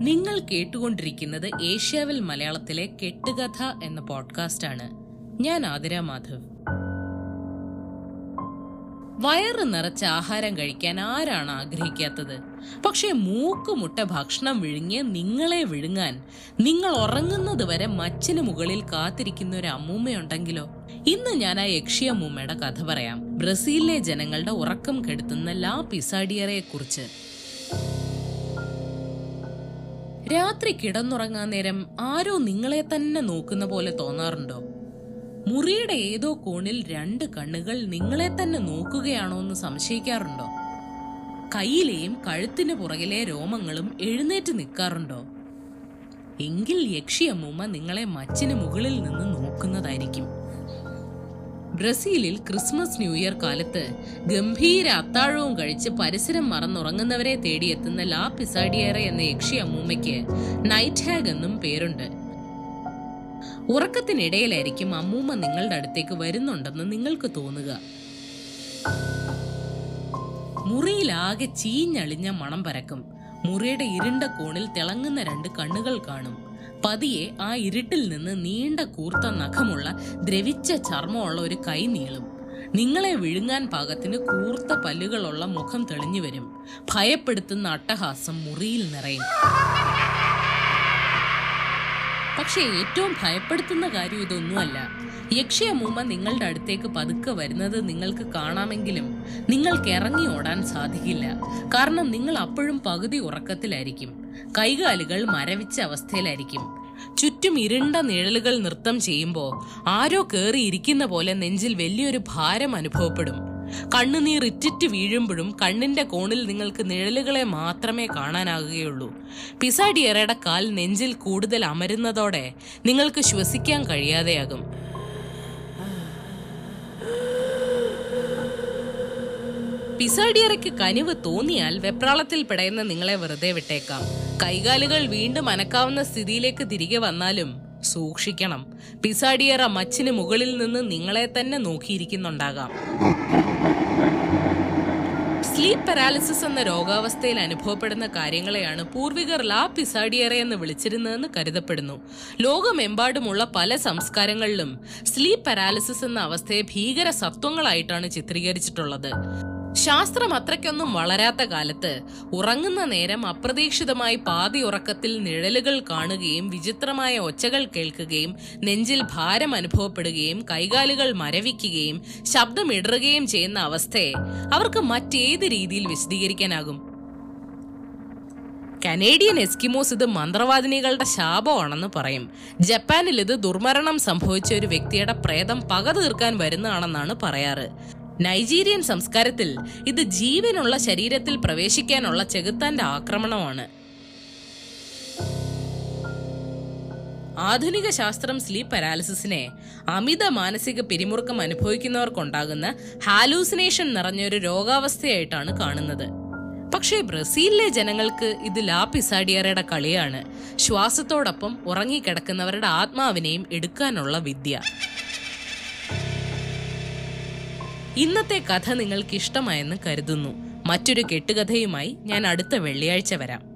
നിങ്ങൾ കേട്ടുകൊണ്ടിരിക്കുന്നത് ഏഷ്യാവിൽ മലയാളത്തിലെ കെട്ടുകഥ എന്ന പോഡ്കാസ്റ്റ് ആണ് ഞാൻ ആതിര മാധവ്. വയറ് നിറച്ച ആഹാരം കഴിക്കാൻ ആരാണ് ആഗ്രഹിക്കാത്തത്? പക്ഷെ മൂക്കുമുട്ട ഭക്ഷണം വിഴുങ്ങിയ നിങ്ങളെ വിഴുങ്ങാൻ നിങ്ങൾ ഉറങ്ങുന്നത് വരെ മച്ചിന് മുകളിൽ കാത്തിരിക്കുന്ന ഒരു അമ്മൂമ്മയുണ്ടെങ്കിലോ? ഇന്ന് ഞാൻ ആ യക്ഷി അമ്മൂമ്മയുടെ കഥ പറയാം. ബ്രസീലിലെ ജനങ്ങളുടെ ഉറക്കം കെടുത്തുന്ന ലാ പിസാഡിയറയെ കുറിച്ച് രാത്രി കിടന്നുറങ്ങാൻ നേരം ആരോ നിങ്ങളെ തന്നെ നോക്കുന്ന പോലെ തോന്നാറുണ്ടോ? മുറിയുടെ ഏതോ കോണിൽ രണ്ട് കണ്ണുകൾ നിങ്ങളെ തന്നെ നോക്കുകയാണോ എന്ന് സംശയിക്കാറുണ്ടോ? കയ്യിലെയും കഴുത്തിന് പുറകിലെ രോമങ്ങളും എഴുന്നേറ്റ് നിൽക്കാറുണ്ടോ? എങ്കിൽ യക്ഷിയമ്മൂമ്മ നിങ്ങളെ മച്ചിന് മുകളിൽ നിന്ന് നോക്കുന്നതായിരിക്കും. ബ്രസീലിൽ ക്രിസ്മസ് ന്യൂ ഇയർ കാലത്ത് ഗംഭീര അത്താഴവും കഴിച്ച് പരിസരം മറന്നുറങ്ങുന്നവരെ തേടിയെത്തുന്ന ലാ പിസാഡിയേറെ എന്ന യക്ഷി അമ്മൂമ്മയ്ക്ക് നൈറ്റ് ഹാഗ് എന്നും പേരുണ്ട്. ഉറക്കത്തിനിടയിലായിരിക്കും അമ്മൂമ്മ നിങ്ങളുടെ അടുത്തേക്ക് വരുന്നുണ്ടെന്ന് നിങ്ങൾക്ക് തോന്നുക. മുറിയിലാകെ ചീഞ്ഞളിഞ്ഞ മണം പരക്കും. മുറിയുടെ ഇരുണ്ട കോണിൽ തിളങ്ങുന്ന രണ്ട് കണ്ണുകൾ കാണും. പതിയെ ആ ഇരുട്ടിൽ നിന്ന് നീണ്ട കൂർത്ത നഖമുള്ള ദ്രവിച്ച ചർമ്മമുള്ള ഒരു കൈ നീളും. നിങ്ങളെ വിഴുങ്ങാൻ പാകത്തിന് കൂർത്ത പല്ലുകളുള്ള മുഖം തെളിഞ്ഞു വരും. ഭയപ്പെടുത്തുന്ന അട്ടഹാസം മുറിയിൽ നിറയും. പക്ഷേ ഏറ്റവും ഭയപ്പെടുത്തുന്ന കാര്യം ഇതൊന്നുമല്ല. യക്ഷിയമ്മൂമ്മ നിങ്ങളുടെ അടുത്തേക്ക് പതുക്കെ വരുന്നത് നിങ്ങൾക്ക് കാണാമെങ്കിലും നിങ്ങൾക്ക് ഇറങ്ങി ഓടാൻ സാധിക്കില്ല. കാരണം നിങ്ങൾ അപ്പോഴും പകുതി ഉറക്കത്തിലായിരിക്കും. കൈകാലുകൾ മരവിച്ച അവസ്ഥയിലായിരിക്കും. ചുറ്റും ഇരുണ്ട നിഴലുകൾ നൃത്തം ചെയ്യുമ്പോൾ ആരോ കയറി ഇരിക്കുന്ന പോലെ നെഞ്ചിൽ വലിയൊരു ഭാരം അനുഭവപ്പെടും. കണ്ണുനീർ ഇറ്റിറ്റ് വീഴുമ്പോഴും കണ്ണിന്റെ കോണിൽ നിങ്ങൾക്ക് നിഴലുകളെ മാത്രമേ കാണാനാകുകയുള്ളൂ. പിസാഡിയറയുടെ കാൽ നെഞ്ചിൽ കൂടുതൽ അമരുന്നതോടെ നിങ്ങൾക്ക് ശ്വസിക്കാൻ കഴിയാതെയാകും. പിസാഡിയറയ്ക്ക് കനിവ് തോന്നിയാൽ വെപ്രാളത്തിൽ പിടയുന്ന നിങ്ങളെ വെറുതെ വിട്ടേക്കാം. കൈകാലുകൾ വീണ്ടും അനക്കാവുന്ന സ്ഥിതിയിലേക്ക് തിരികെ വന്നാലും സൂക്ഷിക്കണം. പിസാഡിയറ മച്ചിന് മുകളിൽ നിന്ന് നിങ്ങളെ തന്നെ നോക്കിയിരിക്കുന്നുണ്ടാകാം. സ്ലീപ് പാരാലിസിസ് എന്ന രോഗാവസ്ഥയിൽ അനുഭവപ്പെടുന്ന കാര്യങ്ങളെയാണ് പൂർവികർ ലാ പിസാഡിയറ എന്ന് വിളിച്ചിരുന്നതെന്ന് കരുതപ്പെടുന്നു. ലോകമെമ്പാടുമുള്ള പല സംസ്കാരങ്ങളിലും സ്ലീപ് പാരാലിസിസ് എന്ന അവസ്ഥയെ ഭീകര സത്വങ്ങളായിട്ടാണ് ചിത്രീകരിച്ചിട്ടുള്ളത്. ശാസ്ത്രം അത്രയ്ക്കൊന്നും വളരാത്ത കാലത്ത് ഉറങ്ങുന്ന നേരം അപ്രതീക്ഷിതമായി പാതി ഉറക്കത്തിൽ നിഴലുകൾ കാണുകയും വിചിത്രമായ ഒച്ചകൾ കേൾക്കുകയും നെഞ്ചിൽ ഭാരം അനുഭവപ്പെടുകയും കൈകാലുകൾ മരവിക്കുകയും ശബ്ദം ഇടറുകയും ചെയ്യുന്ന അവസ്ഥയെ അവർക്ക് മറ്റേത് രീതിയിൽ വിശദീകരിക്കാനാകും. കനേഡിയൻ എസ്കിമോസ് ഇത് മന്ത്രവാദിനികളുടെ ശാപമാണെന്ന് പറയും. ജപ്പാനിൽ ഇത് ദുർമരണം സംഭവിച്ച ഒരു വ്യക്തിയുടെ പ്രേതം പക തീർക്കാൻ വരുന്നതാണെന്നാണ് പറയാറ്. നൈജീരിയൻ സംസ്കാരത്തിൽ ഇത് ജീവനുള്ള ശരീരത്തിൽ പ്രവേശിക്കാനുള്ള ചെകുത്താന്റെ ആക്രമണമാണ്. ആധുനിക ശാസ്ത്രം സ്ലീപ്പ് പാരാലിസിസിനെ അമിത മാനസിക പിരിമുറുക്കം അനുഭവിക്കുന്നവർക്കുണ്ടാകുന്ന ഹാലൂസിനേഷൻ നിറഞ്ഞൊരു രോഗാവസ്ഥയായിട്ടാണ് കാണുന്നത്. പക്ഷേ ബ്രസീലിലെ ജനങ്ങൾക്ക് ഇത് ലാപ്പിസാഡിയറയുടെ കളിയാണ്. ശ്വാസത്തോടൊപ്പം ഉറങ്ങിക്കിടക്കുന്നവരുടെ ആത്മാവിനെയും എടുക്കാനുള്ള വിദ്യ. ഇന്നത്തെ കഥ നിങ്ങൾക്ക് ഇഷ്ടമായെന്ന് കരുതുന്നു. മറ്റൊരു കെട്ടുകഥയുമായി ഞാൻ അടുത്ത വെള്ളിയാഴ്ച വരാം.